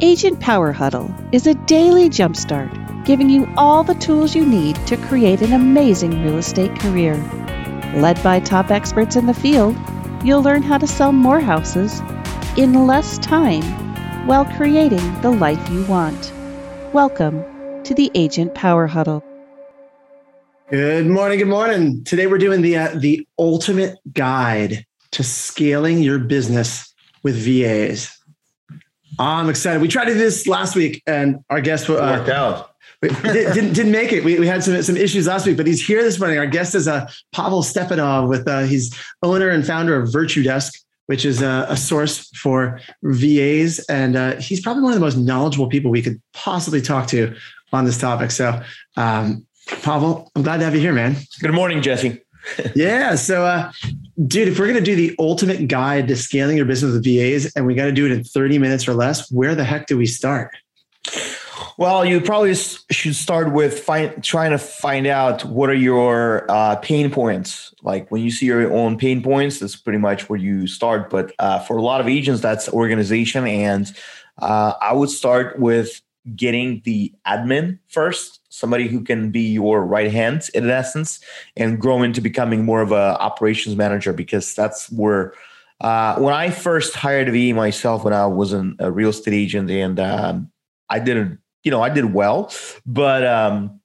Agent Power Huddle is a daily jumpstart giving you all the tools you need to create an amazing real estate career. Led by top experts in the field, you'll learn how to sell more houses in less time while creating the life you want. Welcome to the Agent Power Huddle. Good morning. Good morning. Today we're doing the uh, the ultimate guide to scaling your business with VAs. I'm excited. We tried to do this last week, and our guest uh, worked out. didn't, didn't make it. We, we had some, some issues last week, but he's here this morning. Our guest is uh, Pavel Stepanov with uh, he's owner and founder of Virtudesk, which is a, a source for VAs. And uh, he's probably one of the most knowledgeable people we could possibly talk to on this topic. So, um, Pavel, I'm glad to have you here, man. Good morning, Jesse. Yeah. So, uh, dude, if we're going to do the ultimate guide to scaling your business with VAs and we got to do it in 30 minutes or less, where the heck do we start? Well, you probably should start with find, trying to find out what are your uh, pain points. Like when you see your own pain points, that's pretty much where you start. But uh, for a lot of agents, that's organization. And uh, I would start with getting the admin first, somebody who can be your right hand in essence, and grow into becoming more of a operations manager because that's where. Uh, when I first hired VA myself, when I was an, a real estate agent, and um, I didn't, you know, I did well, but um,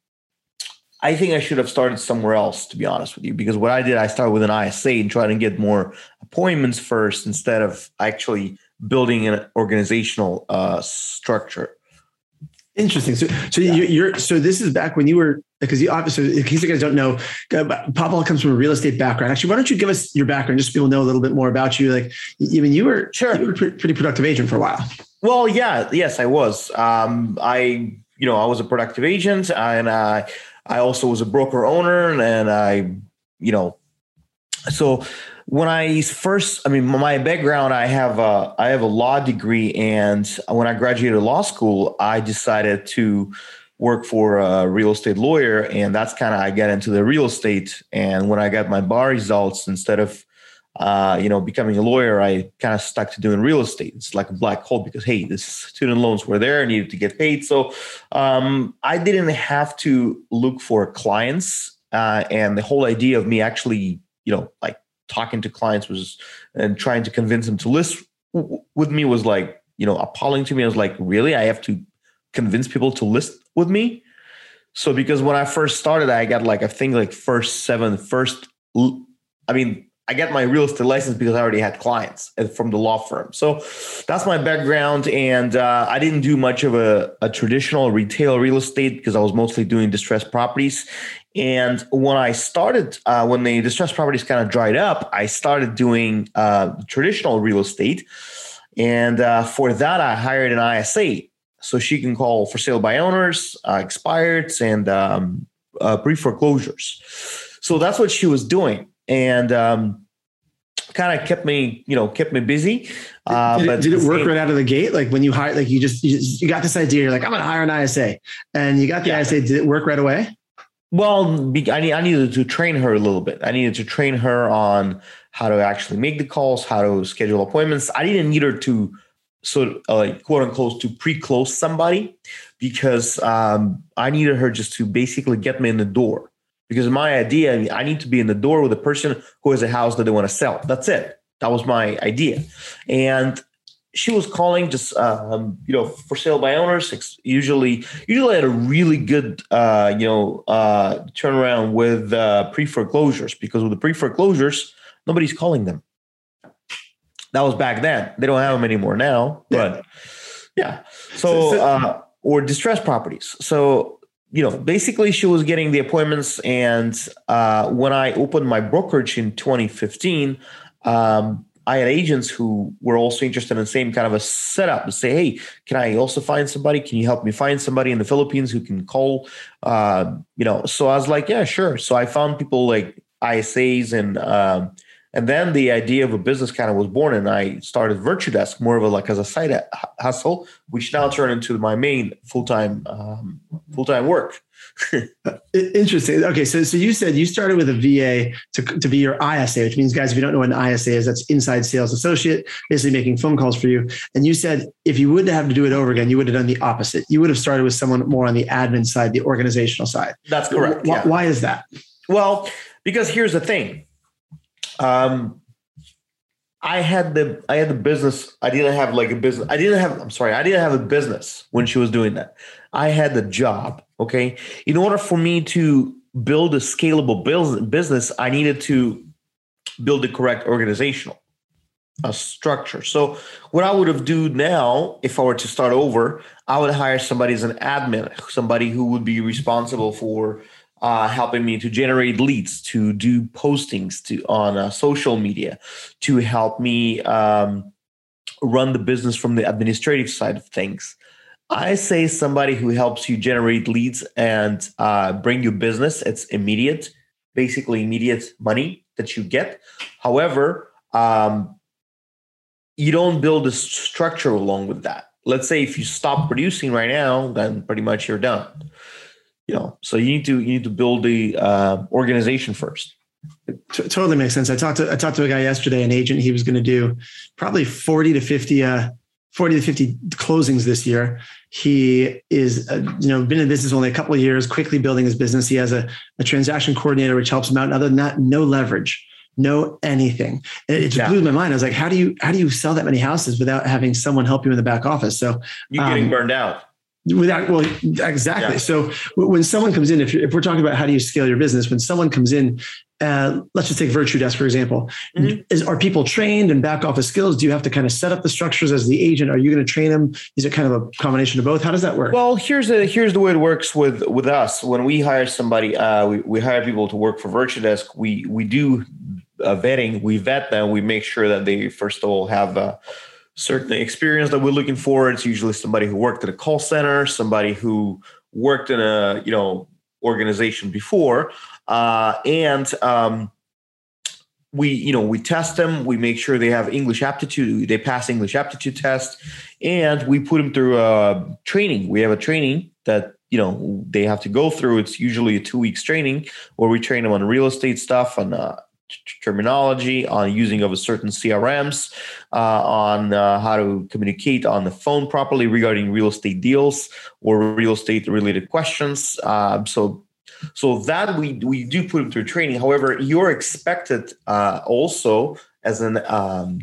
I think I should have started somewhere else, to be honest with you, because what I did, I started with an ISA and trying to get more appointments first instead of actually building an organizational uh, structure. Interesting. So, so yeah. you're so this is back when you were because you obviously, in case you guys don't know, uh, Pavel comes from a real estate background. Actually, why don't you give us your background just so people know a little bit more about you? Like, I mean, you were sure you were a pretty productive agent for a while. Well, yeah, yes, I was. Um, I, you know, I was a productive agent, and I, I also was a broker owner, and I, you know, so when I first, I mean, my background, I have a, I have a law degree, and when I graduated law school, I decided to work for a real estate lawyer, and that's kind of I got into the real estate. And when I got my bar results, instead of uh, you know becoming a lawyer, I kind of stuck to doing real estate. It's like a black hole because hey, the student loans were there, needed to get paid, so um, I didn't have to look for clients. Uh, and the whole idea of me actually, you know, like talking to clients was and trying to convince them to list with me was like you know appalling to me. I was like, really, I have to convince people to list with me. So because when I first started, I got like I think like first seven first. I mean, I got my real estate license because I already had clients from the law firm. So that's my background. And uh, I didn't do much of a, a, traditional retail real estate because I was mostly doing distressed properties. And when I started, uh, when the distressed properties kind of dried up, I started doing uh, traditional real estate. And uh, for that, I hired an ISA. So she can call for sale by owners, uh, expireds, and um, uh, pre foreclosures. So that's what she was doing. And um, kind of kept me, you know, kept me busy. Uh, did, but did it work same, right out of the gate? Like when you hired, like you just, you just, you got this idea, you're like, I'm going to hire an ISA and you got the yeah. ISA. Did it work right away? Well, I, need, I needed to train her a little bit. I needed to train her on how to actually make the calls, how to schedule appointments. I didn't need her to sort of uh, like quote unquote to pre-close somebody because um, I needed her just to basically get me in the door. Because my idea, I need to be in the door with a person who has a house that they want to sell. That's it. That was my idea. And she was calling just um, you know for sale by owners. Usually, usually had a really good uh, you know uh, turnaround with uh, pre foreclosures because with the pre foreclosures, nobody's calling them. That was back then. They don't have them anymore now. But yeah, so uh, or distressed properties. So you know, basically, she was getting the appointments, and uh, when I opened my brokerage in 2015. Um, I had agents who were also interested in the same kind of a setup to say, hey, can I also find somebody? Can you help me find somebody in the Philippines who can call? Uh, you know, so I was like, yeah, sure. So I found people like ISAs and um, and then the idea of a business kind of was born, and I started Virtudesk more of a like as a side hustle, which now turned into my main full time um, full time work. Interesting. Okay, so so you said you started with a VA to, to be your ISA, which means, guys, if you don't know what an ISA is, that's inside sales associate, basically making phone calls for you. And you said if you wouldn't have to do it over again, you would have done the opposite. You would have started with someone more on the admin side, the organizational side. That's correct. Why, yeah. why is that? Well, because here's the thing. Um, I had the I had the business. I didn't have like a business. I didn't have. I'm sorry. I didn't have a business when she was doing that. I had the job. Okay. In order for me to build a scalable business, I needed to build the correct organizational a structure. So what I would have do now, if I were to start over, I would hire somebody as an admin, somebody who would be responsible for uh, helping me to generate leads, to do postings to on uh, social media, to help me um, run the business from the administrative side of things. I say somebody who helps you generate leads and uh, bring you business. It's immediate, basically immediate money that you get. However, um, you don't build a structure along with that. Let's say if you stop producing right now, then pretty much you're done you know so you need to you need to build the uh, organization first T- totally makes sense i talked to i talked to a guy yesterday an agent he was going to do probably 40 to 50 uh 40 to 50 closings this year he is uh, you know been in business only a couple of years quickly building his business he has a, a transaction coordinator which helps him out and other than that no leverage no anything. It, it just yeah. blew my mind. I was like, how do you how do you sell that many houses without having someone help you in the back office? So you're getting um, burned out without well exactly. Yeah. so when someone comes in if, if we're talking about how do you scale your business when someone comes in uh, let's just take Virtudesk for example. Mm-hmm. is, are people trained in back office skills? Do you have to kind of set up the structures as the agent? Are you going to train them? Is it kind of a combination of both? How does that work? Well here's a here's the way it works with with us. When we hire somebody uh, we, we hire people to work for Virtudesk we we do vetting. We vet them. We make sure that they first of all have uh, certain experience that we're looking for. It's usually somebody who worked at a call center, somebody who worked in a you know organization before, uh, and um, we you know we test them. We make sure they have English aptitude. They pass English aptitude test, and we put them through a training. We have a training that you know they have to go through. It's usually a two weeks training where we train them on real estate stuff, on uh, terminology, on using of a certain CRMs, uh, on uh, how to communicate on the phone properly regarding real estate deals or real estate related questions. Uh, so, so that we we do put them through training. However, you're expected uh, also as an um,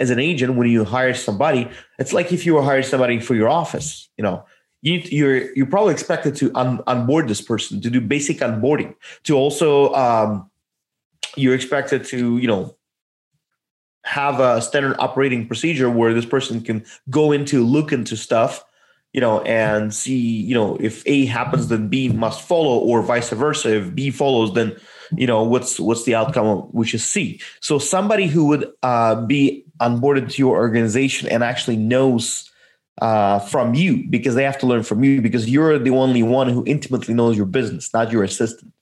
as an agent when you hire somebody. It's like if you were hiring somebody for your office. You know, you, you're you're probably expected to un- onboard this person to do basic onboarding to also um, you're expected to, you know, have a standard operating procedure where this person can go into look into stuff you know and see you know if a happens then b must follow or vice versa. If b follows then you know what's what's the outcome which is c. So somebody who would uh, be onboarded to your organization and actually knows uh, from you because they have to learn from you because you're the only one who intimately knows your business not your assistant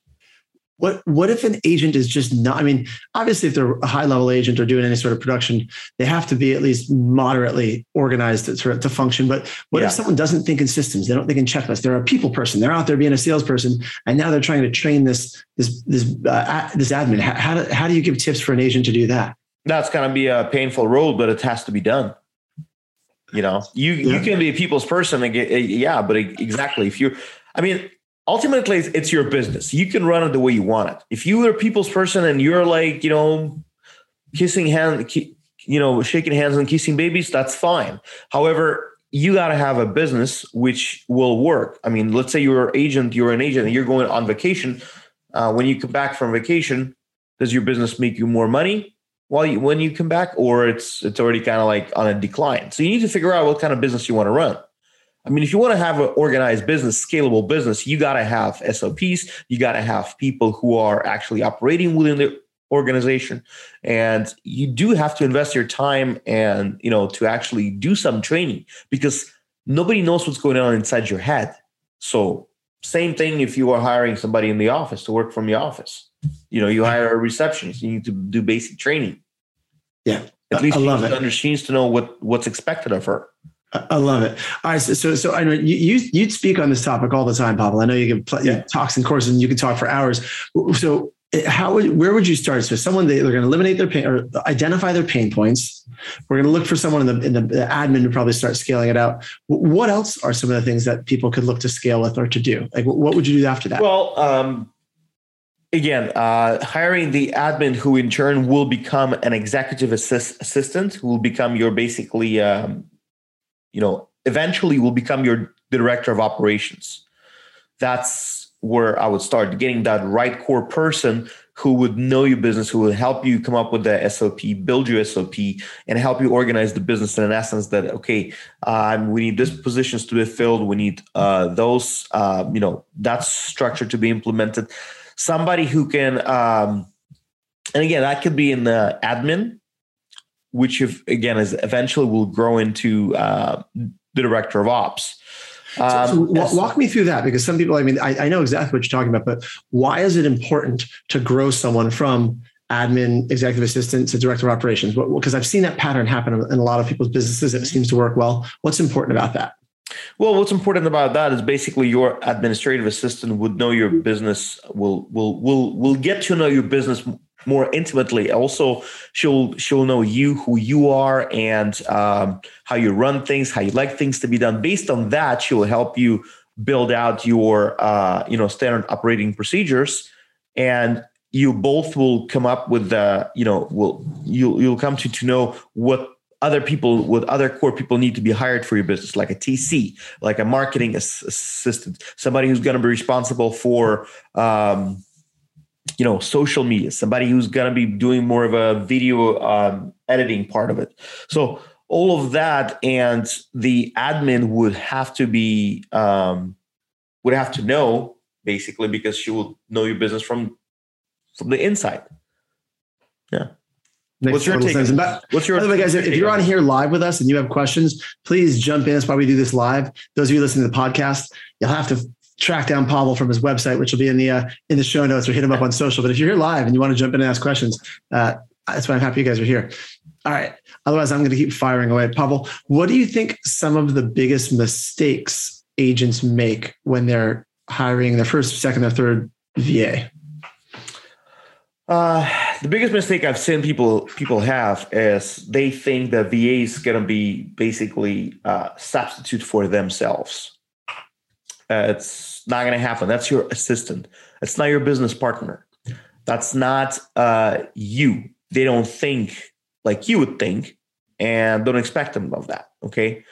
what what if an agent is just not? I mean, obviously, if they're a high level agent or doing any sort of production, they have to be at least moderately organized to, to function. But what yeah. if someone doesn't think in systems? They don't think in checklists. They're a people person. They're out there being a salesperson, and now they're trying to train this this this uh, this admin. How, how do, how do you give tips for an agent to do that? That's going to be a painful road, but it has to be done. You know, you yeah. you can be a people's person. And get, yeah, but exactly if you're, I mean, ultimately it's your business. You can run it the way you want it. If you are a people's person and you're like, you know, kissing hands, you know, shaking hands and kissing babies, that's fine. However, you got to have a business which will work. I mean, let's say you're an agent, you're an agent and you're going on vacation. Uh, when you come back from vacation, does your business make you more money while you, when you come back, or it's it's already kind of like on a decline? So you need to figure out what kind of business you want to run. I mean, if you want to have an organized business, scalable business, you got to have SOPs. You got to have people who are actually operating within the organization, and you do have to invest your time and you know to actually do some training because nobody knows what's going on inside your head. So, same thing if you are hiring somebody in the office to work from your office. You know, you hire a receptionist. You need to do basic training. Yeah, at least I love it. Under, she needs to know what what's expected of her. I love it. All right, so so, so I know you, you you speak on this topic all the time, Pavel. I know you can play, yeah. talks and courses, and you can talk for hours. So how would where would you start? So someone they, are going to eliminate their pain or identify their pain points. We're going to look for someone in the in the, the admin to probably start scaling it out. What else are some of the things that people could look to scale with or to do? Like what would you do after that? Well, um, again, uh, hiring the admin who in turn will become an executive assist, assistant who will become your basically, um, you know, eventually will become your director of operations. That's where I would start getting that right core person who would know your business, who would help you come up with the SOP, build your SOP, and help you organize the business in an essence that, okay, um, we need this positions to be filled. We need uh, those, uh, you know, that structure to be implemented. Somebody who can, um, and again, that could be in the admin, which if, again is eventually will grow into uh, the director of ops um, so, so walk me through that because some people, I mean, I, I know exactly what you're talking about, but why is it important to grow someone from admin, executive assistant to director of operations? Because I've seen that pattern happen in a lot of people's businesses. It seems to work well. What's important about that? Well, what's important about that is basically your administrative assistant would know your business, will will will will get to know your business more intimately. Also, she'll she'll know you, who you are, and um, how you run things, how you like things to be done. Based on that, she'll help you build out your uh, you know standard operating procedures, and you both will come up with the you know will you'll you'll come to to know what other people what other core people need to be hired for your business like a tc like a marketing assistant somebody who's going to be responsible for um, you know social media somebody who's going to be doing more of a video um, editing part of it so all of that and the admin would have to be um, would have to know basically because she will know your business from from the inside yeah what's your take? But, what's your by the way, guys? If, if you're on here live with us and you have questions, please jump in. That's why we do this live. Those of you listening to the podcast, you'll have to track down Pavel from his website, which will be in the uh, in the show notes, or hit him up on social. But if you're here live and you want to jump in and ask questions, uh, that's why I'm happy you guys are here. All right. Otherwise, I'm going to keep firing away. Pavel, what do you think some of the biggest mistakes agents make when they're hiring their first, second, or third VA? Uh, the biggest mistake I've seen people people have is they think that VA is going to be basically a substitute for themselves. Uh, it's not going to happen. That's your assistant. It's not your business partner. That's not uh, you. They don't think like you would think, and don't expect them of that. Okay.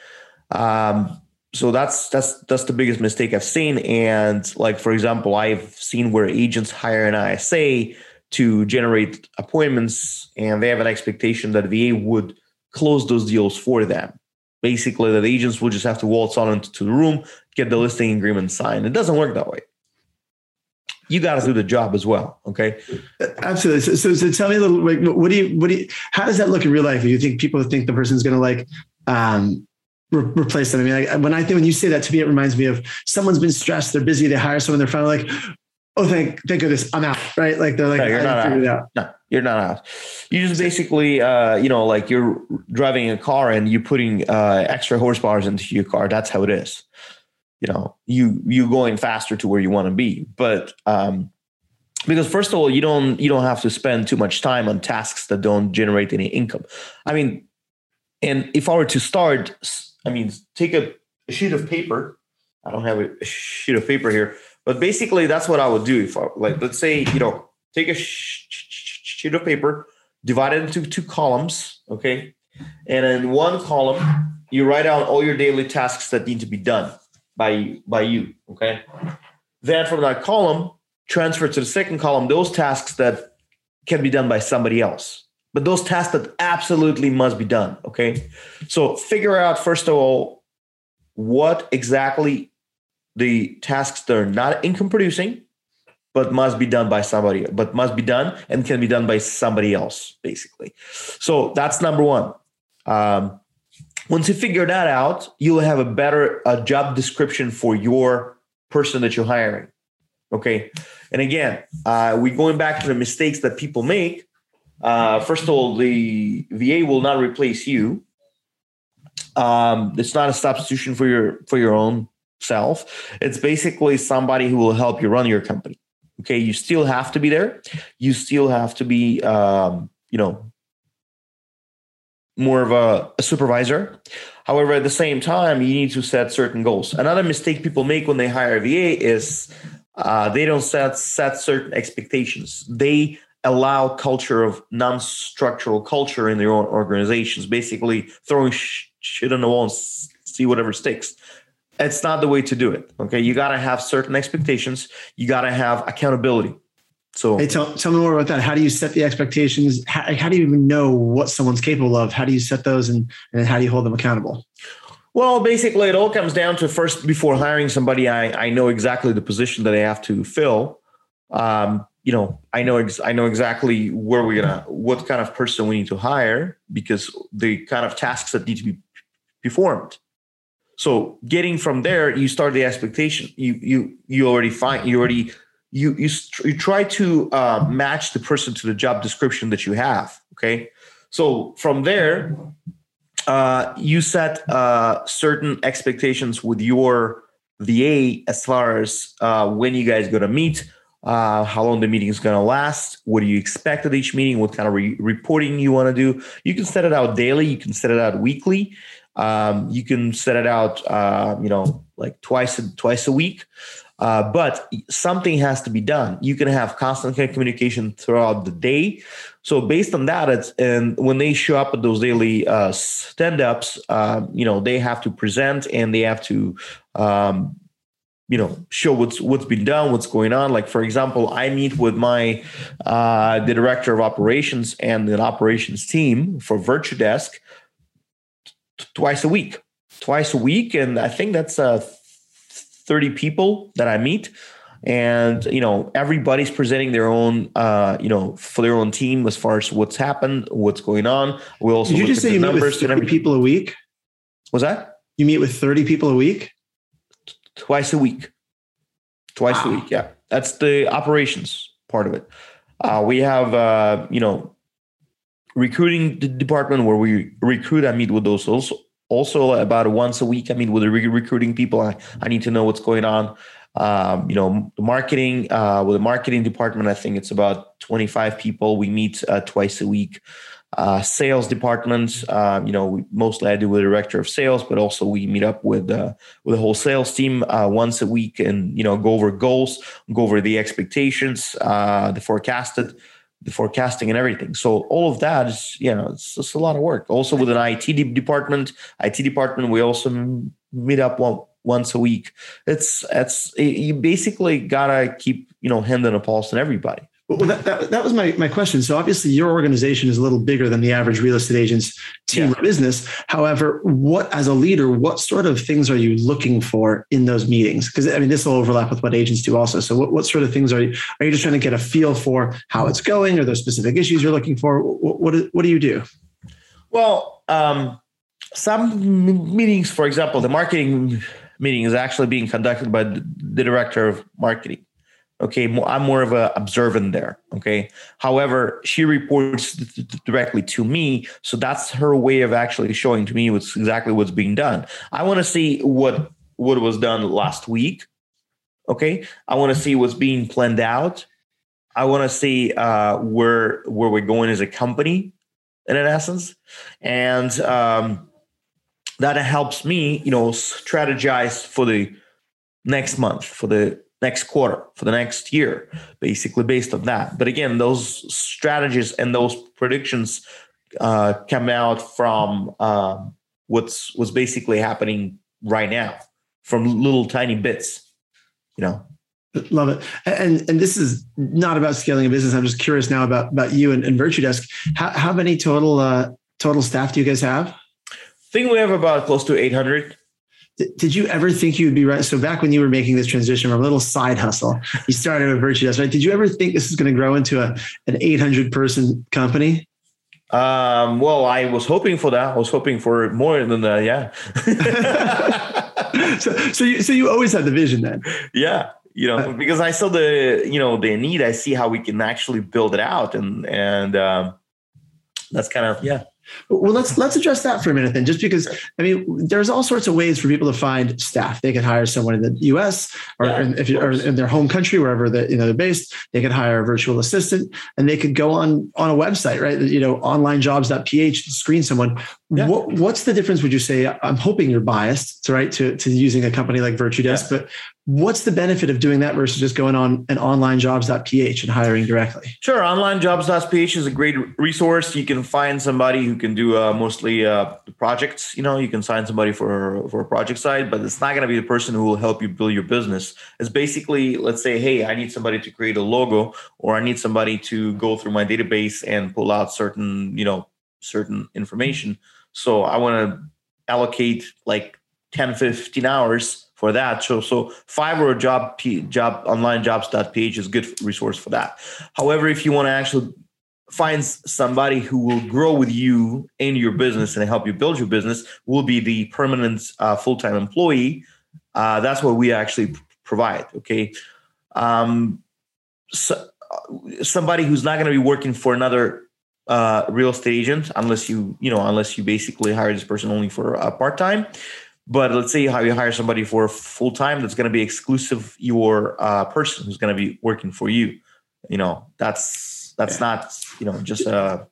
Um, so that's that's that's the biggest mistake I've seen. And like for example, I've seen where agents hire an ISA to generate appointments, and they have an expectation that VA would close those deals for them basically that agents will just have to waltz on into the room, get the listing agreement signed. It doesn't work that way. You got to do the job as well. Okay. Absolutely. So, so, so, tell me a little, like, what do you, what do you, how does that look in real life? Do you think people think the person's going to like, um, re- replace them? I mean, like, when I think, when you say that to me, it reminds me of someone's been stressed, they're busy, they hire someone, they're finally like, oh, thank, thank goodness, I'm out. Right. Like they're like, no, you're not out. No, you're not out. You just basically, uh, you know, like you're driving a car and you're putting uh, extra horsepower into your car. That's how it is. You know, you you going faster to where you want to be, but um, because first of all, you don't you don't have to spend too much time on tasks that don't generate any income. I mean, and if I were to start, I mean, take a, a sheet of paper. I don't have a sheet of paper here, but basically, that's what I would do. If I like, let's say, you know, take a sheet of paper, divide it into two columns, okay? And in one column, you write down all your daily tasks that need to be done by by you, okay? Then from that column, transfer to the second column those tasks that can be done by somebody else. But those tasks that absolutely must be done, okay? So figure out first of all what exactly the tasks that are not income producing but must be done by somebody, but must be done and can be done by somebody else, basically. So that's number one. Um, once you figure that out, you'll have a better a job description for your person that you're hiring. Okay. And again, uh, we going back to the mistakes that people make. Uh, first of all, the VA will not replace you. Um, it's not a substitution for your for your own self. It's basically somebody who will help you run your company. Okay, you still have to be there. You still have to be, um, you know, more of a, a, supervisor. However, at the same time, you need to set certain goals. Another mistake people make when they hire a VA is uh, they don't set set certain expectations. They allow culture of non-structural culture in their own organizations, basically throwing sh- shit on the wall and see whatever sticks. It's not the way to do it. Okay, you got to have certain expectations. You got to have accountability. So, hey, tell, tell me more about that. How do you set the expectations? How, how do you even know what someone's capable of? How do you set those and, and how do you hold them accountable? Well, basically, it all comes down to first before hiring somebody, I, I know exactly the position that I have to fill. Um, you know, I know ex- I know exactly where we're gonna, what kind of person we need to hire because the kind of tasks that need to be performed. So, getting from there, you start the expectation. You you you already find you already you you you try to uh, match the person to the job description that you have. Okay, so from there, uh, you set uh, certain expectations with your VA as far as uh, when you guys to meet, uh, how long the meeting is to last, what do you expect at each meeting, what kind of re- reporting you want to do. You can set it out daily, you can set it out weekly, um, you can set it out, uh, you know, like twice twice a week. Uh, but something has to be done. You can have constant communication throughout the day. So based on that, it's and when they show up at those daily uh, stand-ups, uh, you know they have to present and they have to, um, you know, show what's what's been done, what's going on. Like for example, I meet with my uh, the director of operations and the operations team for Virtudesk t- twice a week, twice a week, and I think that's a 30 people that I meet. And you know everybody's presenting their own, uh, you know, for their own team as far as what's happened, what's going on. We also did you just say you meet with thirty people a week? Was that you meet with thirty people a week? Twice a week, twice wow. a week. Yeah, that's the operations part of it. Uh, we have, uh, you know, recruiting department where we recruit. I meet with those also also about once a week i mean with the re- recruiting people I, I need to know what's going on. Um, you know the marketing uh, with the marketing department i think it's about 25 people. We meet uh, twice a week. Uh, sales department um, you know we, mostly i do with the director of sales but also we meet up with uh, with the whole sales team uh, once a week and you know go over goals go over the expectations uh, the forecasted the forecasting and everything. So all of that is, you know, it's just a lot of work. Also with an IT department, IT department, we also meet up one, once a week. It's it's you basically gotta keep you know hand on a pulse on everybody. Well, that, that, that, was my, my question. So obviously your organization is a little bigger than the average real estate agent's team yeah. or business. However, what as a leader, what sort of things are you looking for in those meetings? Because I mean, this will overlap with what agents do also. So what, what sort of things are you, are you just trying to get a feel for how it's going? Are there specific issues you're looking for? What, what, what do you do? Well, um, some meetings, for example, the marketing meeting is actually being conducted by the director of marketing Okay, I'm more of a observant there. Okay. However, she reports directly to me, so that's her way of actually showing to me what's exactly what's being done. I want to see what what was done last week. Okay, I want to see what's being planned out. I want to see uh, where where we're going as a company, in an essence, and um, that helps me, you know, strategize for the next month, for the next quarter, for the next year, basically based on that. But again, those strategies and those predictions uh, come out from um, what's what's basically happening right now, from little tiny bits, you know. Love it. And and this is not about scaling a business. I'm just curious now about about you and, and Virtudesk. How, how many total uh, total staff do you guys have? I think we have about close to 800 did you ever think you would be right? So back when you were making this transition from a little side hustle, you started with Virtudesk, right? Did you ever think this is going to grow into a an 800 person company? Um, well, I was hoping for that. I was hoping for more than that. Yeah. so, so you, so you always had the vision then. Yeah. You know, uh, because I saw the, you know, the need, I see how we can actually build it out. And, and, um, that's kind of, yeah. Well, let's let's address that for a minute then, just because I mean, there's all sorts of ways for people to find staff. They could hire someone in the U.S. or Yeah, in, if you, or in their home country, wherever that you know they're based. They could hire a virtual assistant, and they could go on on a website, right? You know, onlinejobs.ph, screen someone. Yeah. What what's the difference? Would you say? I'm hoping you're biased, to, right, to to using a company like Virtudesk, but what's the benefit of doing that versus just going on an onlinejobs.ph and hiring directly? Sure, onlinejobs.ph is a great resource. You can find somebody who can do uh, mostly uh, projects. You know, you can sign somebody for for a project side, but it's not going to be the person who will help you build your business. It's basically, let's say, hey, I need somebody to create a logo, or I need somebody to go through my database and pull out certain, you know, certain information. So I want to allocate like 10, 15 hours for that. So, so Fiverr job, job online jobs.ph is a good resource for that. However, if you want to actually find somebody who will grow with you in your business and help you build your business, will be the permanent uh, full-time employee. Uh, that's what we actually provide. Okay. Um, so, uh, somebody who's not going to be working for another uh, real estate agent unless you you know unless you basically hire this person only for uh, part time. But let's say how you hire somebody for full time that's going to be exclusive your uh, person who's going to be working for you. You know that's that's not you know just uh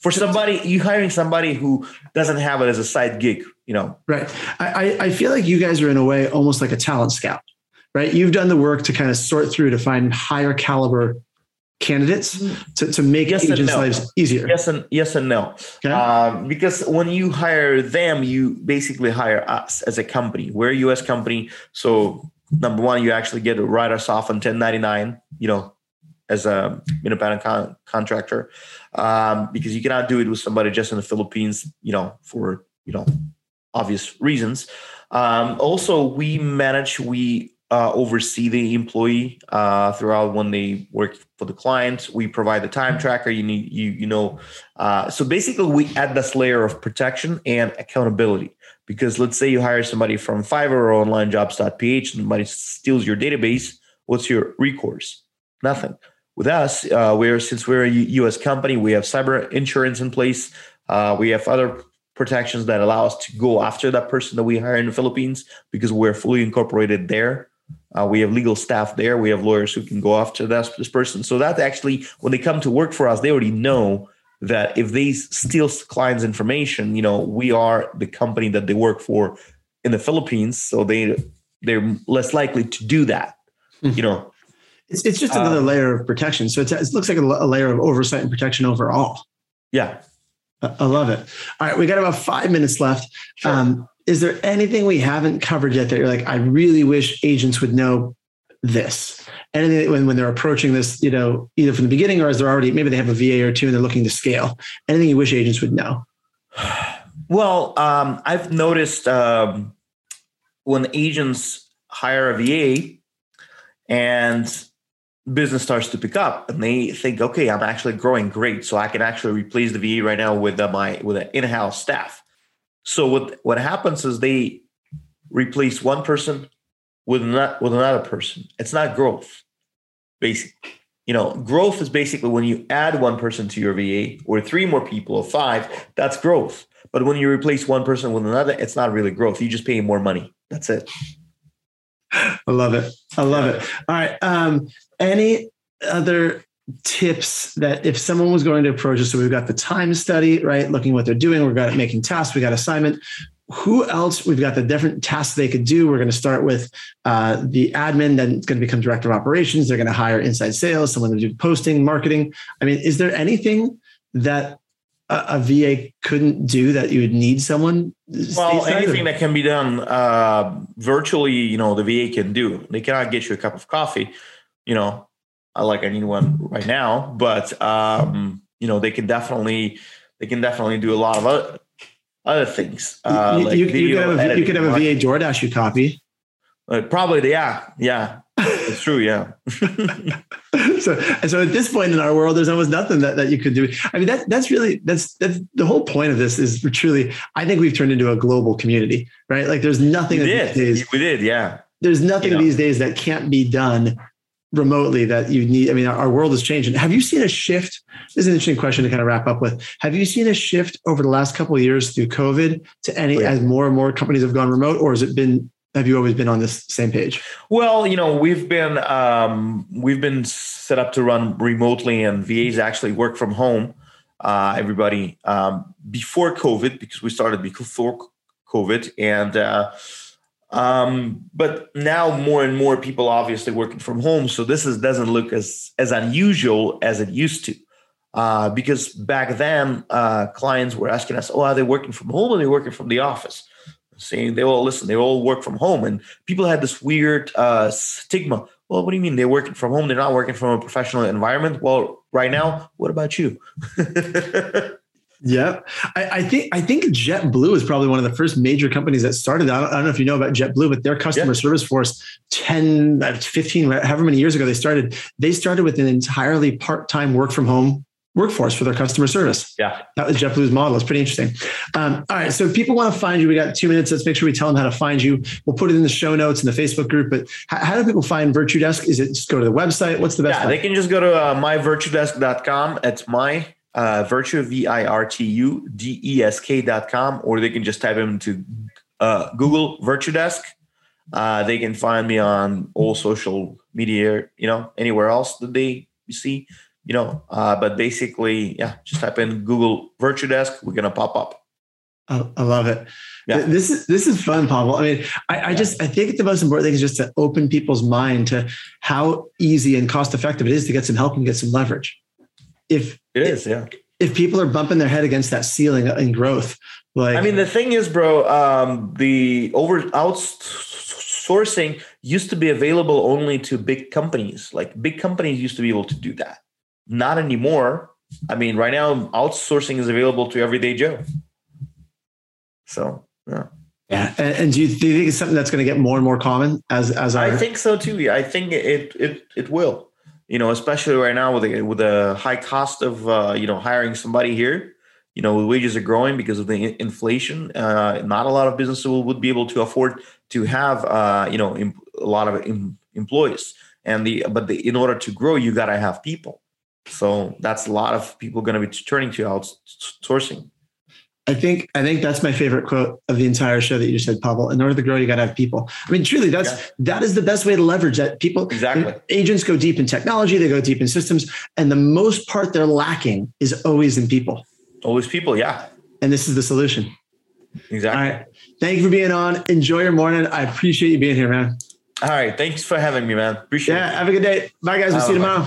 for somebody you hiring somebody who doesn't have it as a side gig. You know, right? I I feel like you guys are in a way almost like a talent scout, right? You've done the work to kind of sort through to find higher caliber candidates to, to make yes agents' no. lives easier? Yes and yes and no. Okay. Um, because when you hire them, you basically hire us as a company. We're a U.S. company, so number one, you actually get to write us off on 1099. You know, as a independent con- contractor, um, because you cannot do it with somebody just in the Philippines. You know, for you know obvious reasons. Um, also, we manage we uh, oversee the employee uh, throughout when they work for the client. We provide the time tracker. You need you you know. Uh, so basically, we add this layer of protection and accountability. Because let's say you hire somebody from Fiverr or OnlineJobs.ph, and somebody steals your database. What's your recourse? Nothing. With us, uh, we're since we're a U.S. company, we have cyber insurance in place. Uh, we have other protections that allow us to go after that person that we hire in the Philippines because we're fully incorporated there. Uh, we have legal staff there. We have lawyers who can go after this, this person. So that actually, when they come to work for us, they already know that if they steal clients' information, you know, we are the company that they work for in the Philippines. So they they're less likely to do that. You know, it's it's just another Um, layer of protection. So it's, it looks like a, a layer of oversight and protection overall. yeah. I I love it. All right, we got about five minutes left. Sure. Um, is there anything we haven't covered yet that you're like, I really wish agents would know this? Anything when, when they're approaching this, you know, either from the beginning or as they're already, maybe they have a VA or two and they're looking to scale. Anything you wish agents would know? Well, um, I've noticed um, when agents hire a VA and business starts to pick up and they think, okay, I'm actually growing great. So I can actually replace the VA right now with uh, my with an in-house staff. So what what happens is they replace one person with not with another person. It's not growth, basically. You know, growth is basically when you add one person to your VA or three more people or five, that's growth. But when you replace one person with another, it's not really growth. You just pay more money. That's it. I love it. I love it. All right. Um, any other tips that if someone was going to approach us, so we've got the time study, right? Looking what they're doing, we've got making tasks, we got assignment. Who else? We've got the different tasks they could do. We're going to start with uh, the admin, then it's going to become director of operations. They're going to hire inside sales, someone to do posting, marketing. I mean, is there anything that a, a VA couldn't do that you would need someone? Well, anything that can be done uh, virtually, you know, the VA can do. They cannot get you a cup of coffee, you know, I like I need one right now, but um, you know, they can definitely they can definitely do a lot of other other things. Uh, you, like you, you could have a, you could have a. VA DoorDash you copy. Uh, probably, yeah, yeah, it's true, yeah. so, so at this point in our world, there's almost nothing that, that you could do. I mean, that that's really that's that's the whole point of this is truly. I think we've turned into a global community, right? Like, there's nothing we did, these days. we did, yeah. There's nothing You know. these days that can't be done remotely that you need? I mean, our world is changing. Have you seen a shift? This is an interesting question to kind of wrap up with. Have you seen a shift over the last couple of years through COVID to any as more and more companies have gone remote, or has it been have you always been on this same page? Well, you know, we've been um, we've been set up to run remotely, and VAs actually work from home. Uh, everybody um, before COVID, because we started before COVID, and uh, um, but now more and more people obviously working from home. So this is doesn't look as as unusual as it used to. Uh, because back then, uh, clients were asking us, "Oh, are they working from home or are they working from the office?" saying they all listen, they all work from home, and people had this weird uh, stigma. Well, what do you mean they're working from home? They're not working from a professional environment. Well, right now, what about you? yeah, I, I, think I think JetBlue is probably one of the first major companies that started. I don't, I don't know if you know about JetBlue, but their customer yeah. service force 10, 15, however many years ago they started, they started with an entirely part-time work from home workforce for their customer service. Yeah. That was JetBlue's model. It's pretty interesting. Um, all right. So if people want to find you, we got two minutes. Let's make sure we tell them how to find you. We'll put it in the show notes in the Facebook group. But how, how do people find Virtudesk? Is it just go to the website? What's the best? Yeah, they can just go to uh, myvirtudesk.com. It's my uh, V I R T U D E S K.com, or they can just type them into uh, Google Virtudesk. Uh, they can find me on all social media, you know, anywhere else that they see you know, uh, but basically, yeah, just type in Google Virtudesk, we're gonna pop up. I, I love it. Yeah. This is this is fun, Pavel. I mean, I, I just I think the most important thing is just to open people's mind to how easy and cost effective it is to get some help and get some leverage. If it is, yeah. If people are bumping their head against that ceiling in growth, like I mean, the thing is, bro, um, the over outsourcing used to be available only to big companies. Like big companies used to be able to do that not anymore. I mean, right now, outsourcing is available to everyday Joe. So, yeah. Yeah, and, and do, you, do, you, think it's something that's going to get more and more common as as our... I think so too. I think it it it will. You know, especially right now with the with the high cost of uh, you know hiring somebody here. You know, wages are growing because of the inflation. Uh, not a lot of businesses would be able to afford to have uh, you know a lot of employees. And the but the, in order to grow, you got to have people. So that's a lot of people going to be turning to outsourcing. I think I think that's my favorite quote of the entire show that you just said, Pavel. In order to grow, you got to have people. I mean, truly, that's yeah. that is the best way to leverage that. People exactly. Agents go deep in technology, they go deep in systems, and the most part they're lacking is always in people. Always people, yeah. And this is the solution. Exactly. All right. Thank you for being on. Enjoy your morning. I appreciate you being here, man. All right. Thanks for having me, man. Appreciate yeah, it. Yeah. Have a good day. Bye, guys. We'll see you tomorrow.